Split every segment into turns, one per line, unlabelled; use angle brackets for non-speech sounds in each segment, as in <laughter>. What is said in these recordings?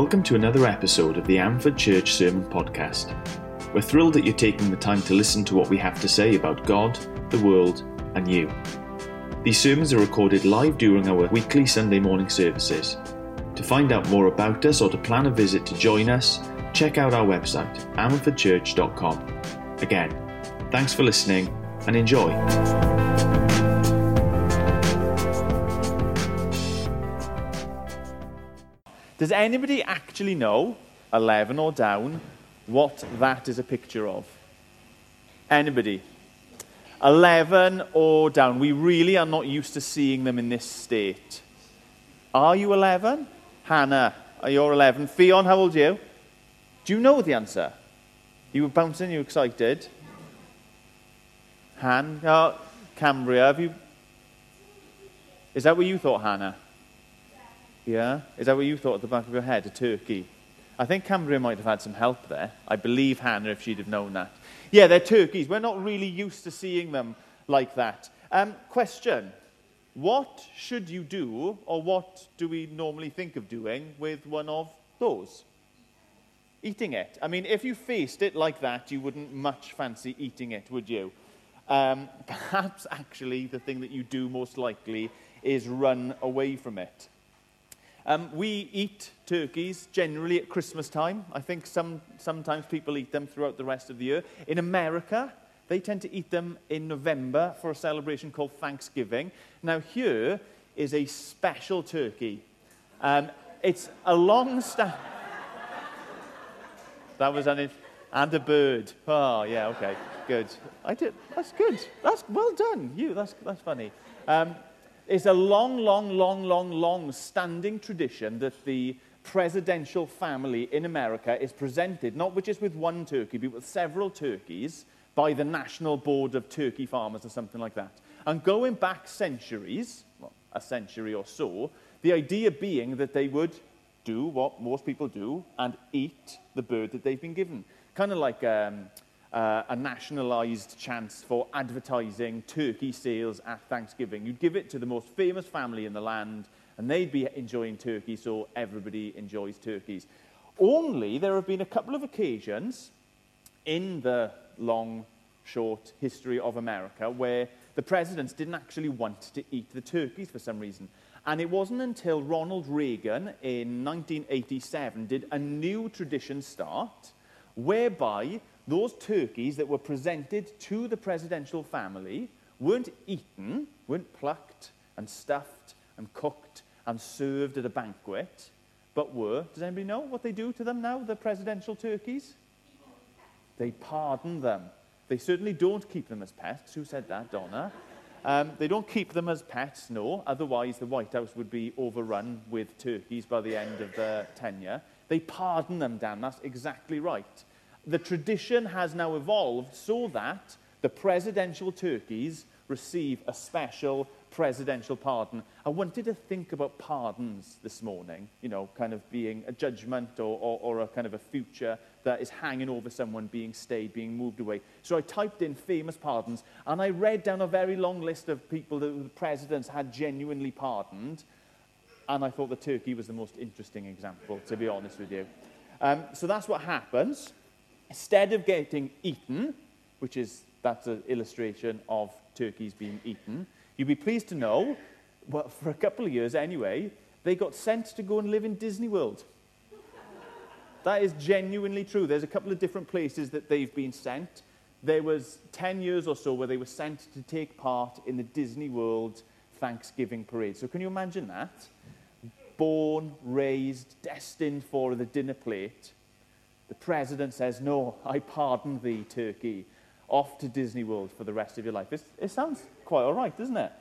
Welcome to another episode of the Amford Church Sermon Podcast. We're thrilled that you're taking the time to listen to what we have to say about God, the world, and you. These sermons are recorded live during our weekly Sunday morning services. To find out more about us or to plan a visit to join us, check out our website, amfordchurch.com. Again, thanks for listening and enjoy.
Does anybody actually know, 11 or down, what that is a picture of? Anybody? 11 or down. We really are not used to seeing them in this state. Are you 11? Hannah, are you 11? Fion, how old are you? Do you know the answer? You were bouncing, you were excited. Han, oh, Cambria, have you? Is that what you thought, Hannah? Yeah? Is that what you thought at the back of your head, a turkey? I think Cambria might have had some help there. I believe Hannah if she'd have known that. Yeah, they're turkeys. We're not really used to seeing them like that. Um, question What should you do, or what do we normally think of doing with one of those? Eating it. I mean, if you faced it like that, you wouldn't much fancy eating it, would you? Um, <laughs> perhaps actually the thing that you do most likely is run away from it. Um, we eat turkeys generally at Christmas time. I think some, sometimes people eat them throughout the rest of the year. In America, they tend to eat them in November for a celebration called Thanksgiving. Now, here is a special turkey. Um, it's a long stand. that was an. And a bird. Oh, yeah, okay, good. I did. That's good. That's well done. You, that's, that's funny. Um, it's a long, long, long, long, long standing tradition that the presidential family in America is presented, not just with one turkey, but with several turkeys by the National Board of Turkey Farmers or something like that. And going back centuries, well, a century or so, the idea being that they would do what most people do and eat the bird that they've been given. Kind of like um, uh, a nationalised chance for advertising turkey sales at Thanksgiving. You'd give it to the most famous family in the land, and they'd be enjoying turkey, so everybody enjoys turkeys. Only there have been a couple of occasions in the long, short history of America where the presidents didn't actually want to eat the turkeys for some reason. And it wasn't until Ronald Reagan in 1987 did a new tradition start whereby those turkeys that were presented to the presidential family weren't eaten, weren't plucked and stuffed and cooked and served at a banquet, but were, does anybody know what they do to them now, the presidential turkeys? They pardon them. They certainly don't keep them as pets. Who said that, Donna? Um, they don't keep them as pets, no. Otherwise, the White House would be overrun with turkeys by the end of the tenure. They pardon them, Dan. That's exactly right the tradition has now evolved so that the presidential turkeys receive a special presidential pardon. I wanted to think about pardons this morning, you know, kind of being a judgment or, or, or a kind of a future that is hanging over someone being stayed, being moved away. So I typed in famous pardons and I read down a very long list of people that the presidents had genuinely pardoned. And I thought the turkey was the most interesting example, to be honest with you. Um, so that's what happens. Instead of getting eaten, which is that's an illustration of turkeys being eaten, you'd be pleased to know, well, for a couple of years anyway, they got sent to go and live in Disney World. that is genuinely true. There's a couple of different places that they've been sent. There was 10 years or so where they were sent to take part in the Disney World Thanksgiving parade. So can you imagine that? Born, raised, destined for the dinner plate the president says, No, I pardon thee, Turkey. Off to Disney World for the rest of your life. It's, it sounds quite all right, doesn't it?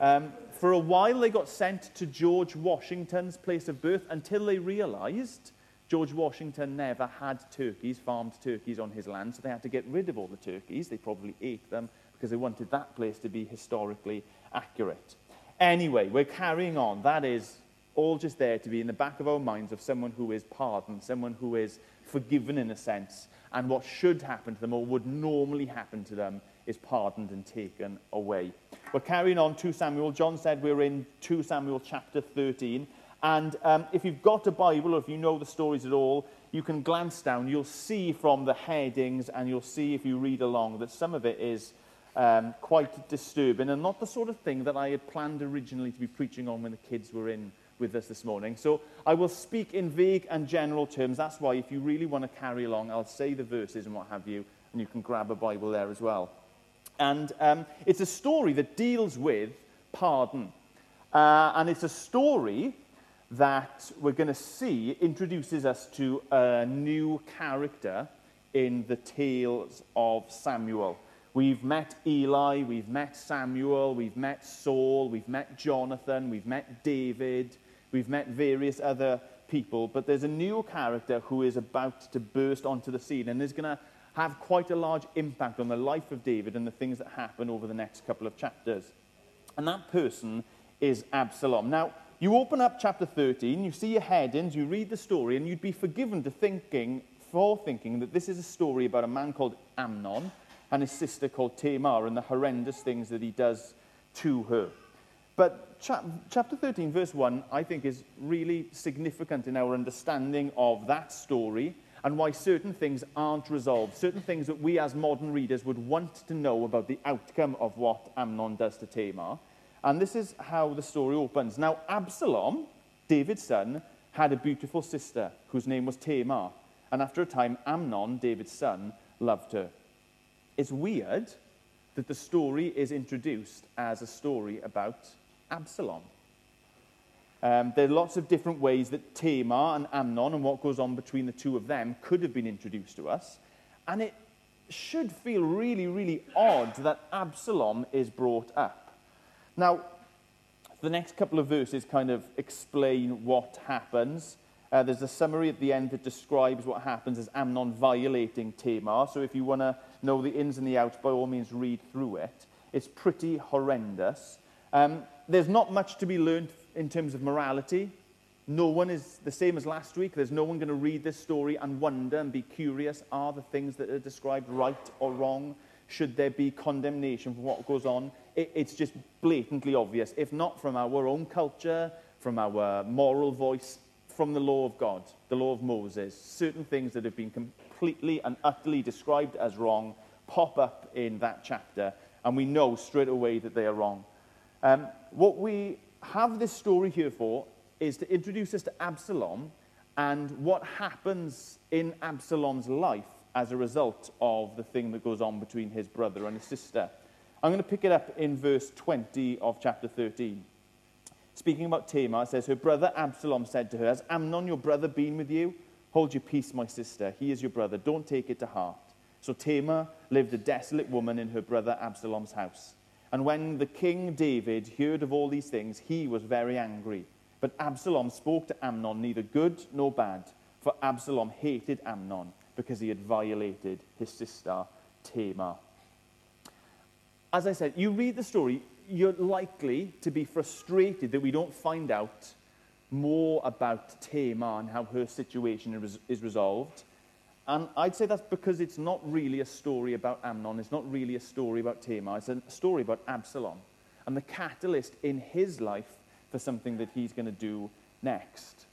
Um, for a while, they got sent to George Washington's place of birth until they realized George Washington never had turkeys, farmed turkeys on his land, so they had to get rid of all the turkeys. They probably ate them because they wanted that place to be historically accurate. Anyway, we're carrying on. That is all just there to be in the back of our minds of someone who is pardoned, someone who is forgiven in a sense, and what should happen to them or would normally happen to them is pardoned and taken away. We're carrying on 2 Samuel. John said we're in 2 Samuel chapter 13, And um, if you've got a Bible or if you know the stories at all, you can glance down. You'll see from the headings and you'll see if you read along that some of it is um, quite disturbing and not the sort of thing that I had planned originally to be preaching on when the kids were in with us this morning. So I will speak in vague and general terms. That's why if you really want to carry along, I'll say the verses and what have you, and you can grab a Bible there as well. And um, it's a story that deals with pardon. Uh, and it's a story that we're going to see introduces us to a new character in the tales of Samuel. We've met Eli, we've met Samuel, we've met Saul, we've met Jonathan, we've met David, we've met various other people, but there's a new character who is about to burst onto the scene and is going to have quite a large impact on the life of David and the things that happen over the next couple of chapters. And that person is Absalom. Now, you open up chapter 13, you see your headings, you read the story, and you'd be forgiven to thinking, for thinking that this is a story about a man called Amnon and his sister called Tamar and the horrendous things that he does to her. But chapter 13, verse 1, I think is really significant in our understanding of that story and why certain things aren't resolved, certain things that we as modern readers would want to know about the outcome of what Amnon does to Tamar. And this is how the story opens. Now, Absalom, David's son, had a beautiful sister whose name was Tamar. And after a time, Amnon, David's son, loved her. It's weird that the story is introduced as a story about Absalom. Um, there are lots of different ways that Tamar and Amnon and what goes on between the two of them could have been introduced to us. And it should feel really, really odd that Absalom is brought up. Now, the next couple of verses kind of explain what happens. Uh, there's a summary at the end that describes what happens as Amnon violating Tamar. So if you want to know the ins and the outs, by all means read through it. It's pretty horrendous. Um, there's not much to be learned in terms of morality. No one is the same as last week. There's no one going to read this story and wonder and be curious are the things that are described right or wrong? Should there be condemnation for what goes on? It, it's just blatantly obvious. If not from our own culture, from our moral voice, from the law of God, the law of Moses, certain things that have been completely and utterly described as wrong pop up in that chapter, and we know straight away that they are wrong. Um, what we have this story here for is to introduce us to Absalom and what happens in Absalom's life as a result of the thing that goes on between his brother and his sister. I'm going to pick it up in verse 20 of chapter 13. Speaking about Tamar, it says, Her brother Absalom said to her, Has Amnon, your brother, been with you? Hold your peace, my sister. He is your brother. Don't take it to heart. So Tamar lived a desolate woman in her brother Absalom's house. And when the king David heard of all these things, he was very angry. But Absalom spoke to Amnon neither good nor bad, for Absalom hated Amnon because he had violated his sister Tamar. As I said, you read the story, you're likely to be frustrated that we don't find out more about Tamar and how her situation is resolved. And I'd say that's because it's not really a story about Amnon. It's not really a story about Tamar. It's a story about Absalom and the catalyst in his life for something that he's going to do next.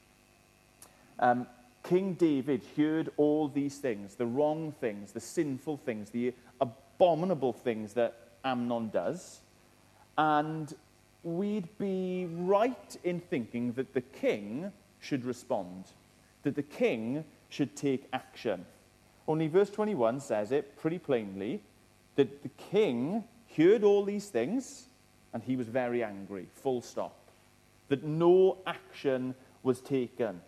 Um, King David heard all these things the wrong things, the sinful things, the abominable things that Amnon does. And we'd be right in thinking that the king should respond, that the king should take action. Only verse 21 says it pretty plainly that the king heard all these things and he was very angry, full stop. That no action was taken.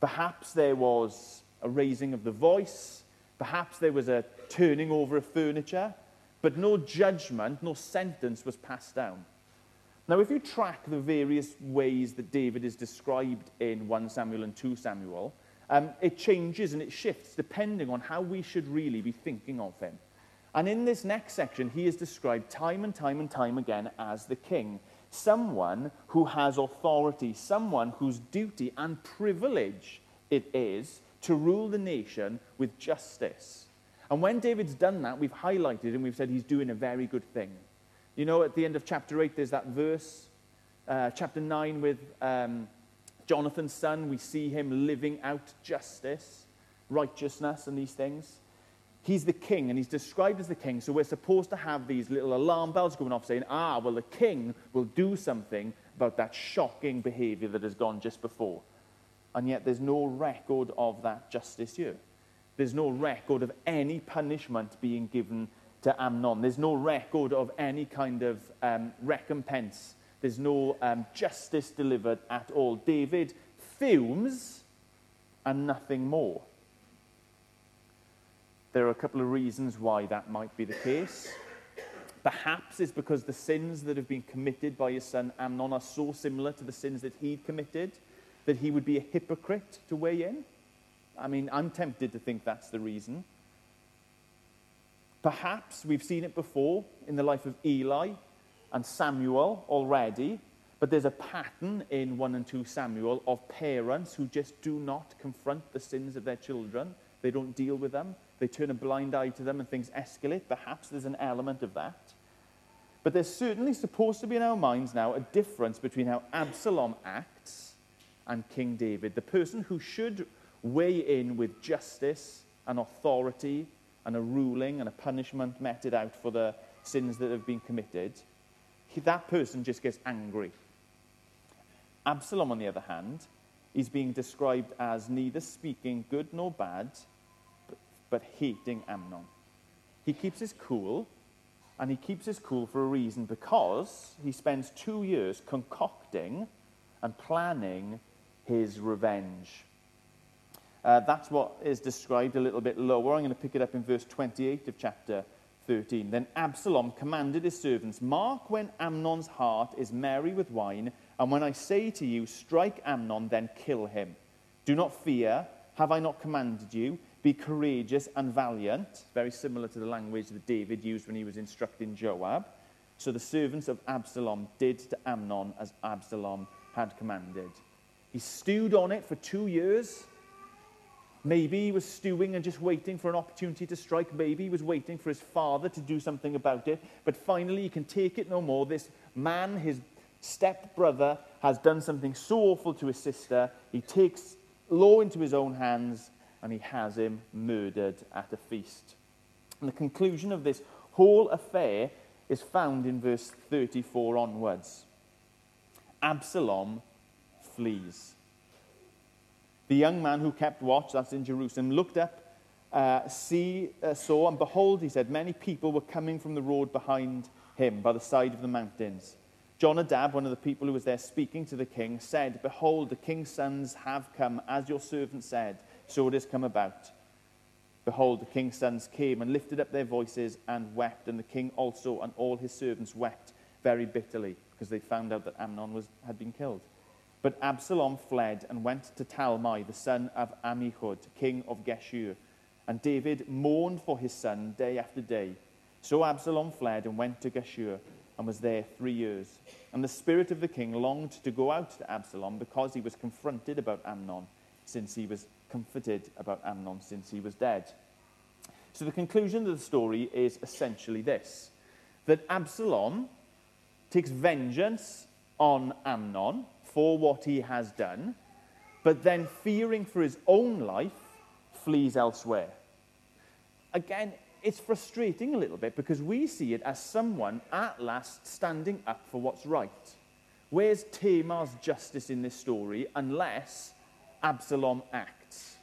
Perhaps there was a raising of the voice, perhaps there was a turning over of furniture, but no judgment, no sentence was passed down. Now, if you track the various ways that David is described in 1 Samuel and 2 Samuel, um, it changes and it shifts depending on how we should really be thinking of him. And in this next section, he is described time and time and time again as the king, someone who has authority, someone whose duty and privilege it is to rule the nation with justice. And when David's done that, we've highlighted and we've said he's doing a very good thing. You know, at the end of chapter 8, there's that verse, uh, chapter 9 with um, Jonathan's son, we see him living out justice, righteousness, and these things. He's the king, and he's described as the king, so we're supposed to have these little alarm bells going off saying, ah, well, the king will do something about that shocking behavior that has gone just before. And yet there's no record of that justice here. There's no record of any punishment being given to Amnon. There's no record of any kind of um, recompense. There's no um, justice delivered at all. David fumes and nothing more. There are a couple of reasons why that might be the case. Perhaps it's because the sins that have been committed by his son Amnon are so similar to the sins that he'd committed that he would be a hypocrite to weigh in. I mean, I'm tempted to think that's the reason. Perhaps we've seen it before in the life of Eli and Samuel already, but there's a pattern in 1 and 2 Samuel of parents who just do not confront the sins of their children. They don't deal with them. They turn a blind eye to them and things escalate. Perhaps there's an element of that. But there's certainly supposed to be in our minds now a difference between how Absalom acts and King David. The person who should weigh in with justice and authority and a ruling and a punishment meted out for the sins that have been committed, that person just gets angry. Absalom, on the other hand, is being described as neither speaking good nor bad, but, but hating Amnon. He keeps his cool, and he keeps his cool for a reason because he spends two years concocting and planning his revenge. Uh, that's what is described a little bit lower. I'm going to pick it up in verse 28 of chapter 13. Then Absalom commanded his servants, Mark when Amnon's heart is merry with wine, and when I say to you, Strike Amnon, then kill him. Do not fear. Have I not commanded you? Be courageous and valiant. Very similar to the language that David used when he was instructing Joab. So the servants of Absalom did to Amnon as Absalom had commanded. He stewed on it for two years Maybe he was stewing and just waiting for an opportunity to strike. Maybe he was waiting for his father to do something about it. But finally, he can take it no more. This man, his stepbrother, has done something so awful to his sister. He takes law into his own hands and he has him murdered at a feast. And the conclusion of this whole affair is found in verse 34 onwards. Absalom flees. The young man who kept watch, that's in Jerusalem, looked up, uh, see, uh, saw, and behold, he said, many people were coming from the road behind him by the side of the mountains. Jonadab, one of the people who was there speaking to the king, said, Behold, the king's sons have come, as your servant said, so it has come about. Behold, the king's sons came and lifted up their voices and wept, and the king also and all his servants wept very bitterly because they found out that Amnon was, had been killed. But Absalom fled and went to Talmai, the son of Ammihud, king of Geshur. And David mourned for his son day after day. So Absalom fled and went to Geshur and was there three years. And the spirit of the king longed to go out to Absalom because he was confronted about Amnon, since he was comforted about Amnon since he was dead. So the conclusion of the story is essentially this that Absalom takes vengeance on Amnon for what he has done, but then fearing for his own life, flees elsewhere. Again, it's frustrating a little bit because we see it as someone at last standing up for what's right. Where's Tamar's justice in this story unless Absalom acts?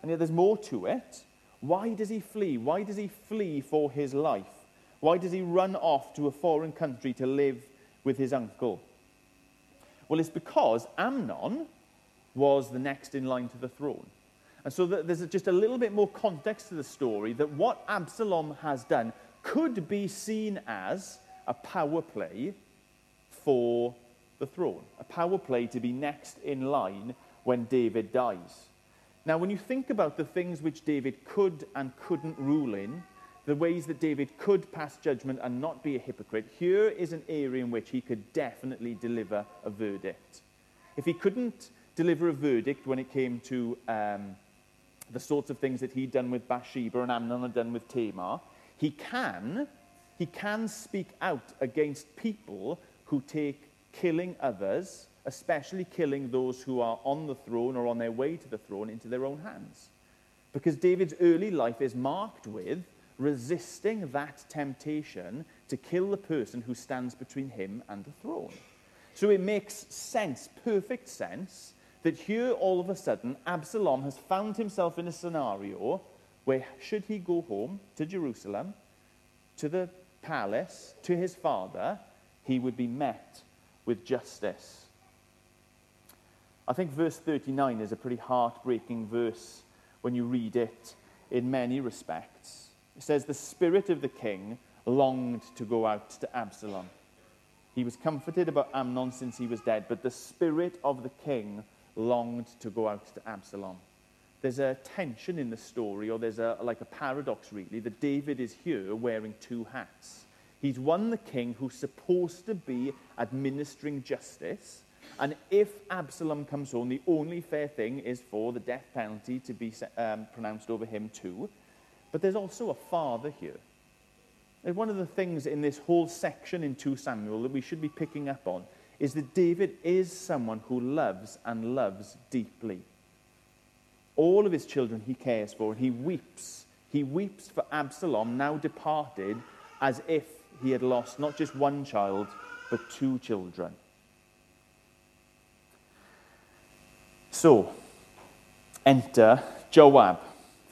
And yet there's more to it. Why does he flee? Why does he flee for his life? Why does he run off to a foreign country to live with his uncle? Well, it's because Amnon was the next in line to the throne. And so there's just a little bit more context to the story that what Absalom has done could be seen as a power play for the throne, a power play to be next in line when David dies. Now, when you think about the things which David could and couldn't rule in, the ways that David could pass judgment and not be a hypocrite, here is an area in which he could definitely deliver a verdict. If he couldn't deliver a verdict when it came to um, the sorts of things that he'd done with Bathsheba and Amnon had done with Tamar, he can, he can speak out against people who take killing others especially killing those who are on the throne or on their way to the throne, into their own hands. Because David's early life is marked with resisting that temptation to kill the person who stands between him and the throne. So it makes sense, perfect sense, that here all of a sudden Absalom has found himself in a scenario where, should he go home to Jerusalem, to the palace, to his father, he would be met with justice. I think verse 39 is a pretty heartbreaking verse when you read it in many respects. It says, The spirit of the king longed to go out to Absalom. He was comforted about Amnon since he was dead, but the spirit of the king longed to go out to Absalom. There's a tension in the story, or there's a, like a paradox, really, that David is here wearing two hats. He's one, the king, who's supposed to be administering justice. And if Absalom comes home, the only fair thing is for the death penalty to be um, pronounced over him, too. But there's also a father here. And one of the things in this whole section in 2 Samuel that we should be picking up on is that David is someone who loves and loves deeply. All of his children he cares for, and he weeps. He weeps for Absalom, now departed, as if he had lost not just one child, but two children. So, enter Joab,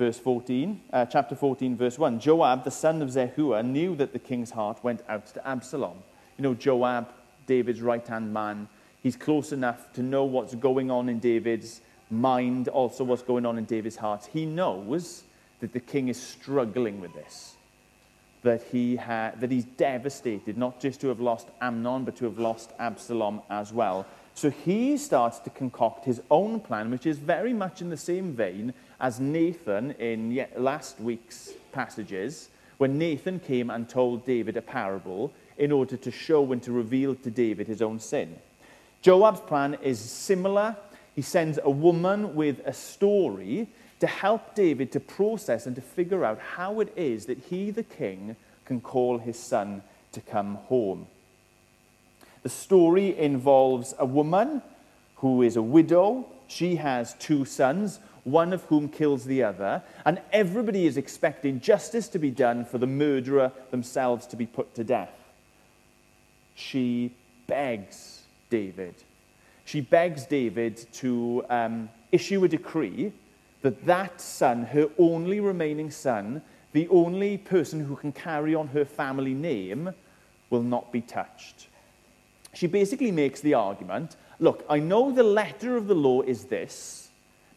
verse 14, uh, chapter 14, verse 1. Joab, the son of Zeruiah, knew that the king's heart went out to Absalom. You know, Joab, David's right hand man, he's close enough to know what's going on in David's mind, also what's going on in David's heart. He knows that the king is struggling with this that, he ha- that he's devastated, not just to have lost Amnon, but to have lost Absalom as well. So he starts to concoct his own plan, which is very much in the same vein as Nathan in last week's passages, when Nathan came and told David a parable in order to show and to reveal to David his own sin. Joab's plan is similar. He sends a woman with a story to help David to process and to figure out how it is that he, the king, can call his son to come home. The story involves a woman who is a widow. She has two sons, one of whom kills the other, and everybody is expecting justice to be done for the murderer themselves to be put to death. She begs David. She begs David to um, issue a decree that that son, her only remaining son, the only person who can carry on her family name, will not be touched. She basically makes the argument look, I know the letter of the law is this,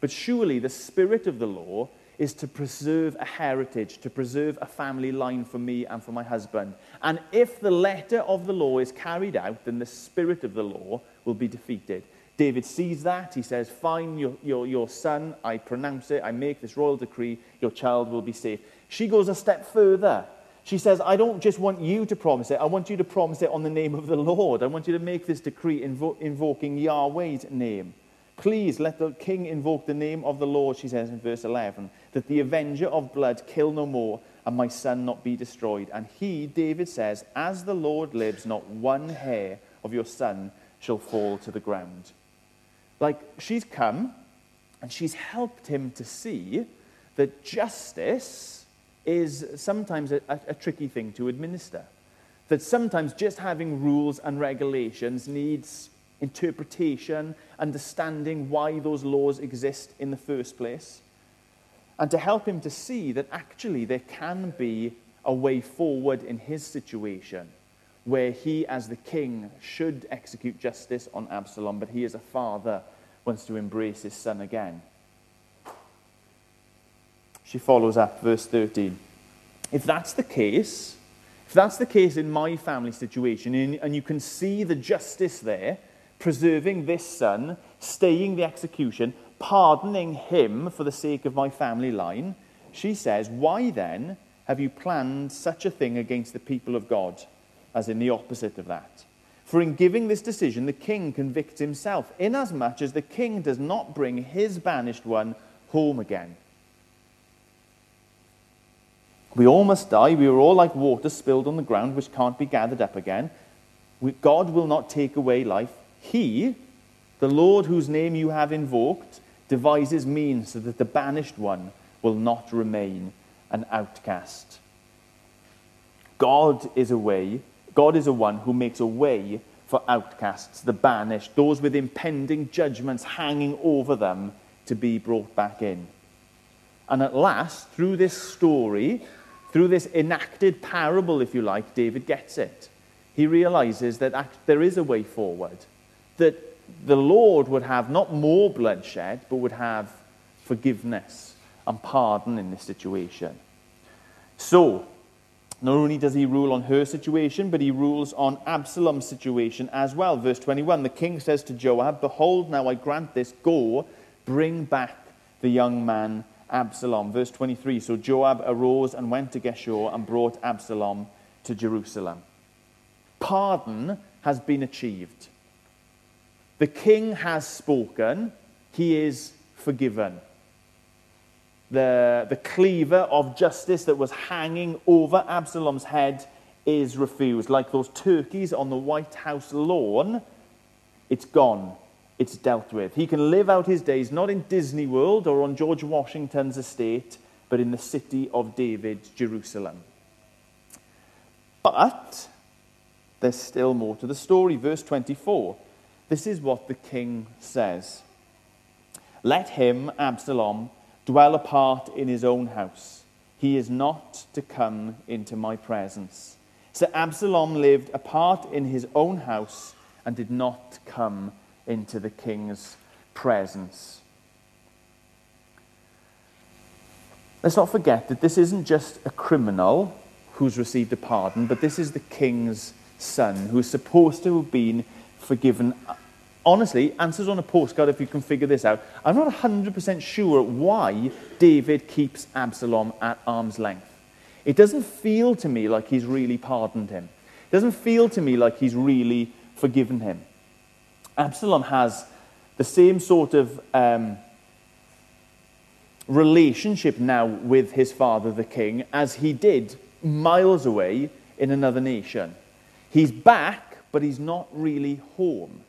but surely the spirit of the law is to preserve a heritage, to preserve a family line for me and for my husband. And if the letter of the law is carried out, then the spirit of the law will be defeated. David sees that. He says, Fine, your, your, your son, I pronounce it, I make this royal decree, your child will be safe. She goes a step further. She says, I don't just want you to promise it, I want you to promise it on the name of the Lord. I want you to make this decree invo- invoking Yahweh's name. Please let the king invoke the name of the Lord, she says in verse 11, that the avenger of blood kill no more and my son not be destroyed. And he, David says, As the Lord lives, not one hair of your son shall fall to the ground. Like, she's come and she's helped him to see that justice is sometimes a, a, a, tricky thing to administer. That sometimes just having rules and regulations needs interpretation, understanding why those laws exist in the first place, and to help him to see that actually there can be a way forward in his situation where he, as the king, should execute justice on Absalom, but he, as a father, wants to embrace his son again. She follows up, verse 13. If that's the case, if that's the case in my family situation, and you can see the justice there, preserving this son, staying the execution, pardoning him for the sake of my family line, she says, Why then have you planned such a thing against the people of God? as in the opposite of that. For in giving this decision, the king convicts himself, inasmuch as the king does not bring his banished one home again. We all must die. We are all like water spilled on the ground, which can't be gathered up again. We, God will not take away life. He, The Lord, whose name you have invoked, devises means so that the banished one will not remain an outcast. God is a way, God is a one who makes a way for outcasts, the banished, those with impending judgments hanging over them to be brought back in. And at last, through this story, through this enacted parable, if you like, David gets it. He realizes that there is a way forward, that the Lord would have not more bloodshed, but would have forgiveness and pardon in this situation. So, not only does he rule on her situation, but he rules on Absalom's situation as well. Verse 21 The king says to Joab, Behold, now I grant this, go, bring back the young man Absalom. Verse 23 So Joab arose and went to Geshur and brought Absalom to Jerusalem. Pardon has been achieved. The king has spoken, he is forgiven. The, the cleaver of justice that was hanging over Absalom's head is refused. Like those turkeys on the White House lawn, it's gone it's dealt with. He can live out his days not in Disney World or on George Washington's estate, but in the city of David, Jerusalem. But there's still more to the story. Verse 24. This is what the king says Let him, Absalom, dwell apart in his own house. He is not to come into my presence. So Absalom lived apart in his own house and did not come into the king's presence. Let's not forget that this isn't just a criminal who's received a pardon, but this is the king's son who's supposed to have been forgiven. Honestly, answers on a postcard if you can figure this out. I'm not 100% sure why David keeps Absalom at arm's length. It doesn't feel to me like he's really pardoned him. It doesn't feel to me like he's really forgiven him. Absalom has the same sort of um, relationship now with his father, the king, as he did miles away in another nation. He's back, but he's not really home.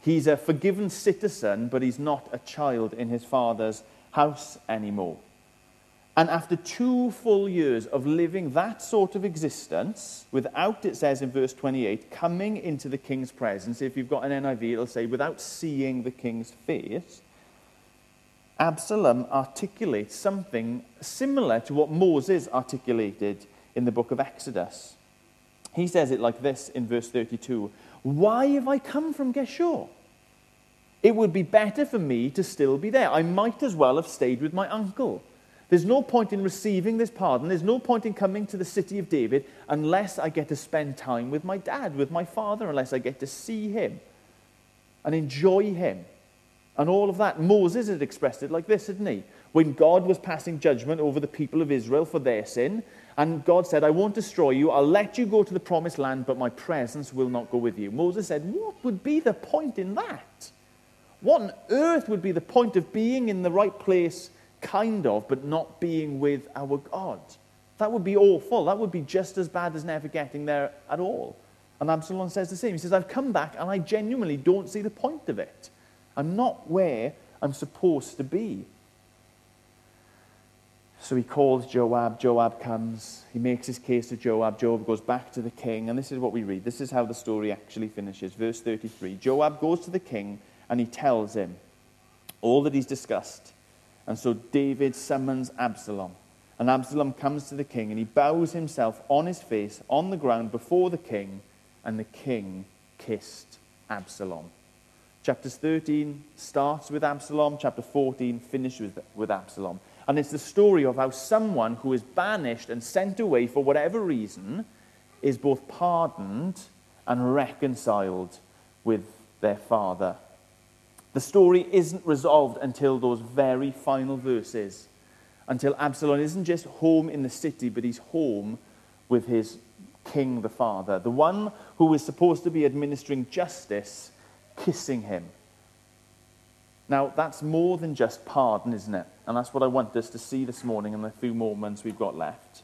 He's a forgiven citizen, but he's not a child in his father's house anymore. And after two full years of living that sort of existence, without, it says in verse 28, coming into the king's presence, if you've got an NIV, it'll say, without seeing the king's face, Absalom articulates something similar to what Moses articulated in the book of Exodus. He says it like this in verse 32 Why have I come from Geshur? It would be better for me to still be there. I might as well have stayed with my uncle. There's no point in receiving this pardon. There's no point in coming to the city of David unless I get to spend time with my dad, with my father, unless I get to see him and enjoy him. And all of that. Moses had expressed it like this, hadn't he? When God was passing judgment over the people of Israel for their sin, and God said, I won't destroy you, I'll let you go to the promised land, but my presence will not go with you. Moses said, What would be the point in that? What on earth would be the point of being in the right place kind of, but not being with our God. That would be awful. That would be just as bad as never getting there at all. And Absalom says the same. He says, I've come back and I genuinely don't see the point of it. I'm not where I'm supposed to be. So he calls Joab. Joab comes. He makes his case to Joab. Joab goes back to the king. And this is what we read. This is how the story actually finishes. Verse 33 Joab goes to the king and he tells him all that he's discussed. And so David summons Absalom. And Absalom comes to the king and he bows himself on his face on the ground before the king, and the king kissed Absalom. Chapters 13 starts with Absalom, chapter 14 finishes with, with Absalom. And it's the story of how someone who is banished and sent away for whatever reason is both pardoned and reconciled with their father. The story isn't resolved until those very final verses, until Absalom isn't just home in the city, but he's home with his king, the father, the one who is supposed to be administering justice, kissing him. Now, that's more than just pardon, isn't it? And that's what I want us to see this morning in the few moments we've got left.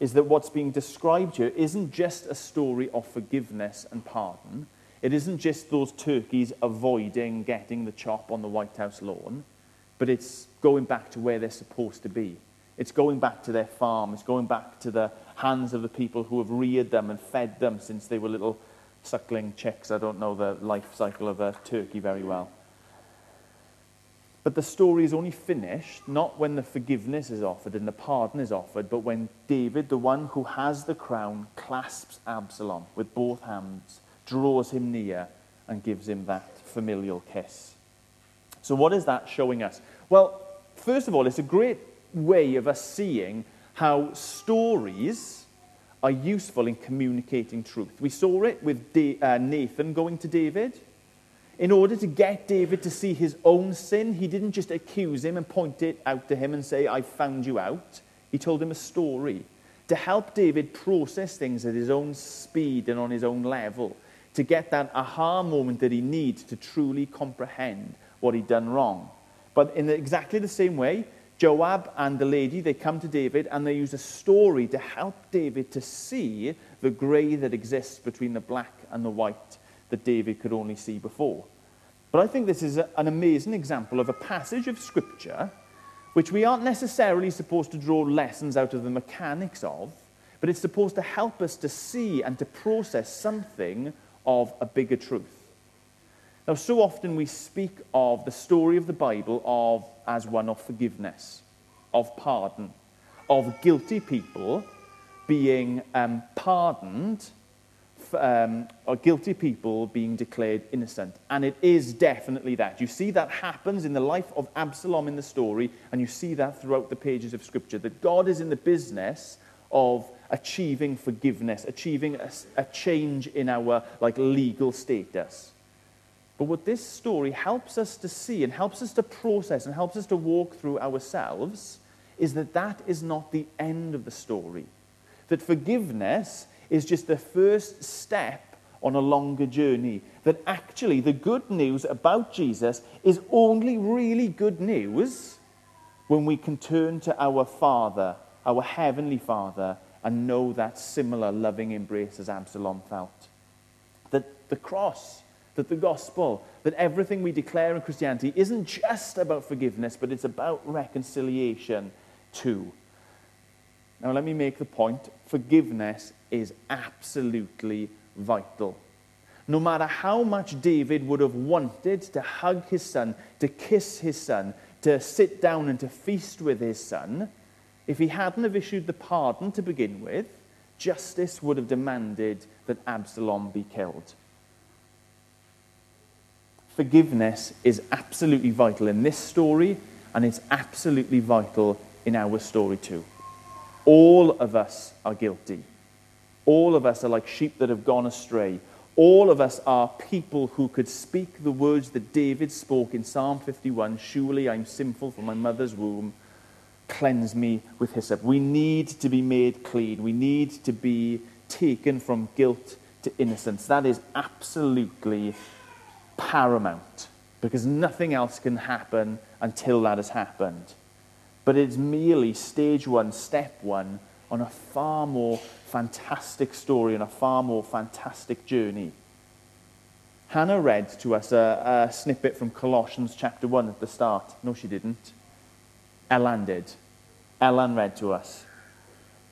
Is that what's being described here isn't just a story of forgiveness and pardon, It isn't just those turkeys avoiding getting the chop on the White House lawn, but it's going back to where they're supposed to be. It's going back to their farm. It's going back to the hands of the people who have reared them and fed them since they were little suckling chicks. I don't know the life cycle of a turkey very well. But the story is only finished not when the forgiveness is offered and the pardon is offered, but when David, the one who has the crown, clasps Absalom with both hands, draws him near, and gives him that familial kiss. So, what is that showing us? Well, first of all, it's a great way of us seeing how stories are useful in communicating truth. We saw it with uh, Nathan going to David in order to get David to see his own sin, he didn't just accuse him and point it out to him and say, I found you out. He told him a story to help David process things at his own speed and on his own level, to get that aha moment that he needs to truly comprehend what he'd done wrong. But in exactly the same way, Joab and the lady, they come to David and they use a story to help David to see the grey that exists between the black and the white that David could only see before. But I think this is a, an amazing example of a passage of Scripture which we aren't necessarily supposed to draw lessons out of the mechanics of, but it's supposed to help us to see and to process something of a bigger truth. Now, so often we speak of the story of the Bible of, as one of forgiveness, of pardon, of guilty people being um, pardoned um, or guilty people being declared innocent. And it is definitely that. You see that happens in the life of Absalom in the story, and you see that throughout the pages of Scripture, that God is in the business of achieving forgiveness, achieving a, a change in our like legal status. But what this story helps us to see and helps us to process and helps us to walk through ourselves is that that is not the end of the story. That forgiveness is just the first step on a longer journey. That actually, the good news about Jesus is only really good news when we can turn to our Father, our Heavenly Father, and know that similar loving embrace as Absalom felt. That the cross, that the gospel, that everything we declare in Christianity isn't just about forgiveness, but it's about reconciliation too. Now, let me make the point forgiveness is absolutely vital. No matter how much David would have wanted to hug his son, to kiss his son, to sit down and to feast with his son, if he hadn't have issued the pardon to begin with, justice would have demanded that Absalom be killed. Forgiveness is absolutely vital in this story, and it's absolutely vital in our story too. All of us are guilty. All of us are like sheep that have gone astray. All of us are people who could speak the words that David spoke in Psalm 51 Surely I'm sinful from my mother's womb. Cleanse me with hyssop. We need to be made clean. We need to be taken from guilt to innocence. That is absolutely paramount because nothing else can happen until that has happened but it's merely stage one, step one, on a far more fantastic story and a far more fantastic journey. Hannah read to us a, a, snippet from Colossians chapter 1 at the start. No, she didn't. Elan did. Elan read to us.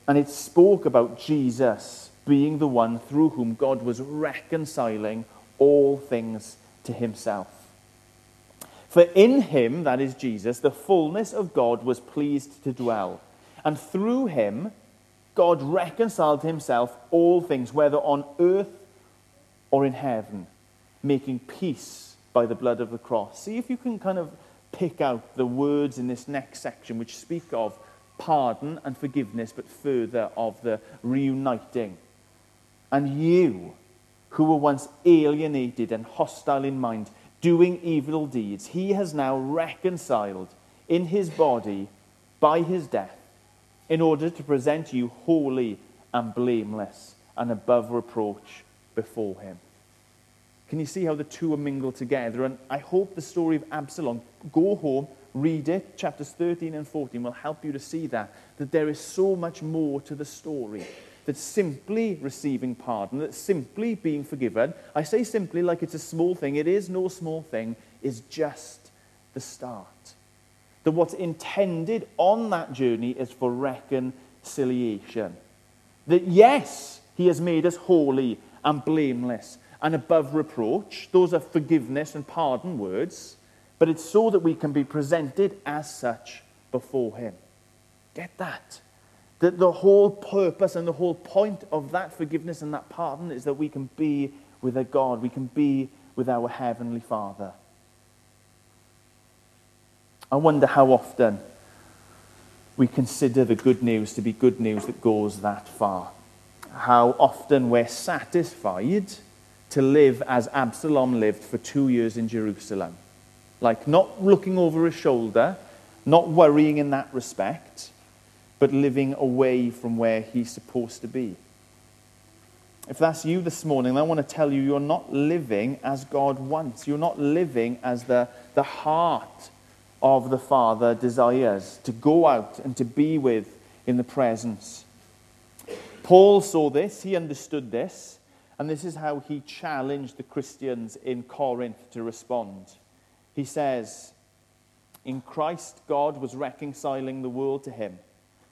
And it spoke about Jesus being the one through whom God was reconciling all things to himself. For in him, that is Jesus, the fullness of God was pleased to dwell. And through him, God reconciled himself all things, whether on earth or in heaven, making peace by the blood of the cross. See if you can kind of pick out the words in this next section which speak of pardon and forgiveness, but further of the reuniting. And you, who were once alienated and hostile in mind, doing evil deeds, he has now reconciled in his body by his death in order to present you holy and blameless and above reproach before him. Can you see how the two are mingled together? And I hope the story of Absalom, go home, read it, chapters 13 and 14 will help you to see that, that there is so much more to the story. that simply receiving pardon, that simply being forgiven, I say simply like it's a small thing, it is no small thing, is just the start. That what's intended on that journey is for reconciliation. That yes, he has made us holy and blameless and above reproach. Those are forgiveness and pardon words. But it's so that we can be presented as such before him. Get that? That the whole purpose and the whole point of that forgiveness and that pardon is that we can be with a God, we can be with our Heavenly Father. I wonder how often we consider the good news to be good news that goes that far. How often we're satisfied to live as Absalom lived for two years in Jerusalem. Like not looking over his shoulder, not worrying in that respect, but living away from where he's supposed to be. If that's you this morning, I want to tell you you're not living as God wants. You're not living as the, the heart of the Father desires to go out and to be with in the presence. Paul saw this, he understood this, and this is how he challenged the Christians in Corinth to respond. He says, In Christ, God was reconciling the world to him,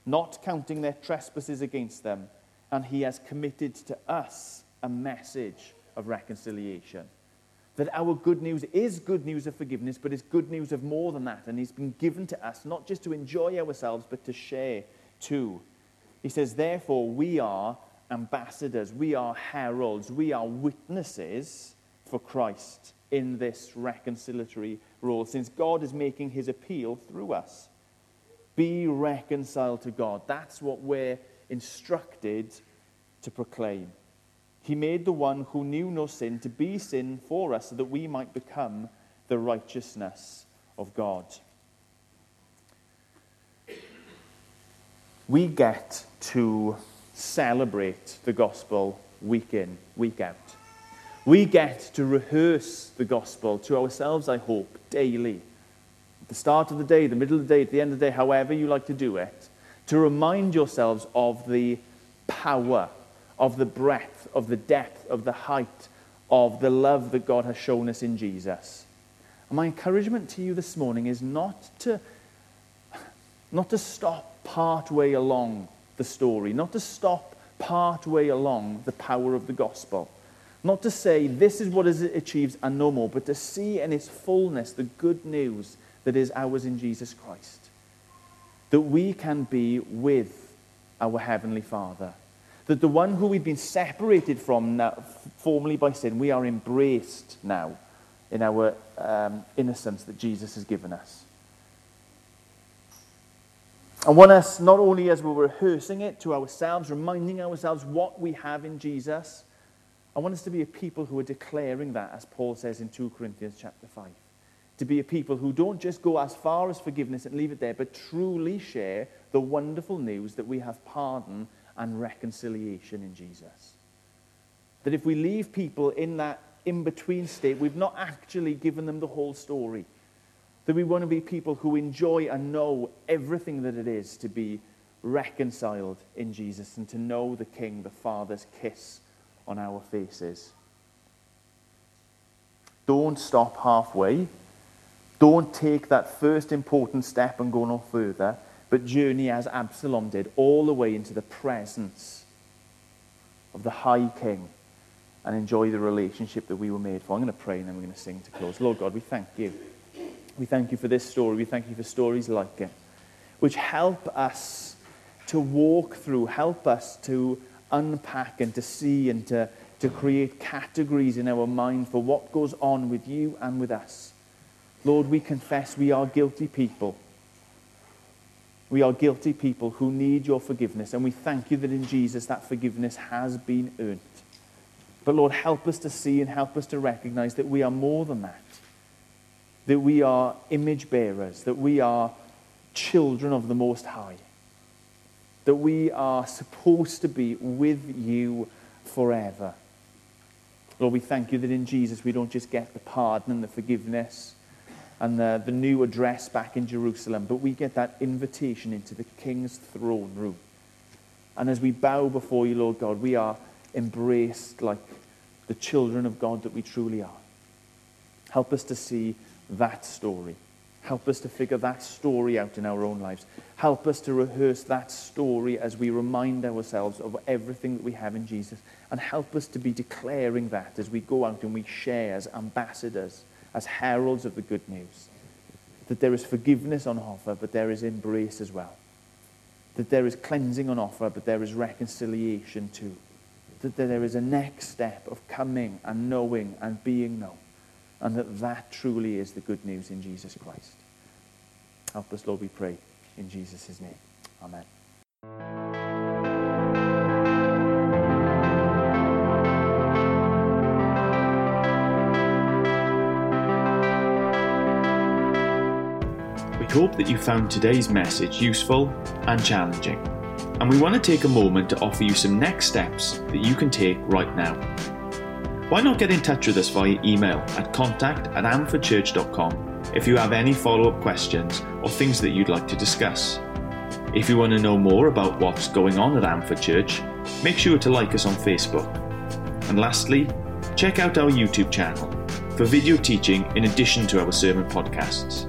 not counting their trespasses against them, and he has committed to us a message of reconciliation. That our good news is good news of forgiveness, but it's good news of more than that. And it's been given to us not just to enjoy ourselves, but to share too. He says, Therefore, we are ambassadors, we are heralds, we are witnesses for Christ in this reconciliatory role, since God is making his appeal through us. Be reconciled to God. That's what we're instructed to proclaim. He made the one who knew no sin to be sin for us so that we might become the righteousness of God. We get to celebrate the gospel week in, week out. We get to rehearse the gospel to ourselves, I hope, daily. At the start of the day, the middle of the day, at the end of the day, however you like to do it, to remind yourselves of the power, of the breadth, of the depth, of the height, of the love that God has shown us in Jesus. And my encouragement to you this morning is not to, not to stop part way along the story, not to stop part way along the power of the gospel not to say this is what it achieves and no more, but to see in its fullness the good news that is ours in Jesus Christ. That we can be with our Heavenly Father. That the one who we've been separated from now, formerly by sin, we are embraced now in our um, innocence that Jesus has given us. I want us, not only as we're rehearsing it to ourselves, reminding ourselves what we have in Jesus, I want us to be a people who are declaring that, as Paul says in 2 Corinthians chapter 5. To be a people who don't just go as far as forgiveness and leave it there, but truly share the wonderful news that we have pardon and reconciliation in Jesus. That if we leave people in that in between state, we've not actually given them the whole story. That we want to be people who enjoy and know everything that it is to be reconciled in Jesus and to know the King, the Father's kiss on our faces. Don't stop halfway. Don't take that first important step and go no further, but journey as Absalom did, all the way into the presence of the High King and enjoy the relationship that we were made for. I'm going to pray and then we're going to sing to close. Lord God, we thank you. We thank you for this story. We thank you for stories like it, which help us to walk through, help us to unpack and to see and to, to create categories in our mind for what goes on with you and with us. Lord, we confess we are guilty people. We are guilty people who need your forgiveness, and we thank you that in Jesus that forgiveness has been earned. But Lord, help us to see and help us to recognize that we are more than that. That we are image bearers, that we are children of the Most High that we are supposed to be with you forever. Lord, we thank you that in Jesus we don't just get the pardon and the forgiveness and the, the new address back in Jerusalem, but we get that invitation into the King's throne room And as we bow before you, Lord God, we are embraced like the children of God that we truly are. Help us to see that story. Help us to figure that story out in our own lives. Help us to rehearse that story as we remind ourselves of everything that we have in Jesus. And help us to be declaring that as we go out and we share as ambassadors, as heralds of the good news. That there is forgiveness on offer, but there is embrace as well. That there is cleansing on offer, but there is reconciliation too. That there is a next step of coming and knowing and being known and that that truly is the good news in Jesus Christ. Help us, Lord, we pray, in Jesus' name. Amen.
Hope that you found today's message useful and challenging, and we want to take a moment to offer you some next steps that you can take right now. Why not get in touch with us via email at contact at amfordchurch.com if you have any follow up questions or things that you'd like to discuss. If you want to know more about what's going on at Amford Church, make sure to like us on Facebook. And lastly, check out our YouTube channel for video teaching in addition to our sermon podcasts.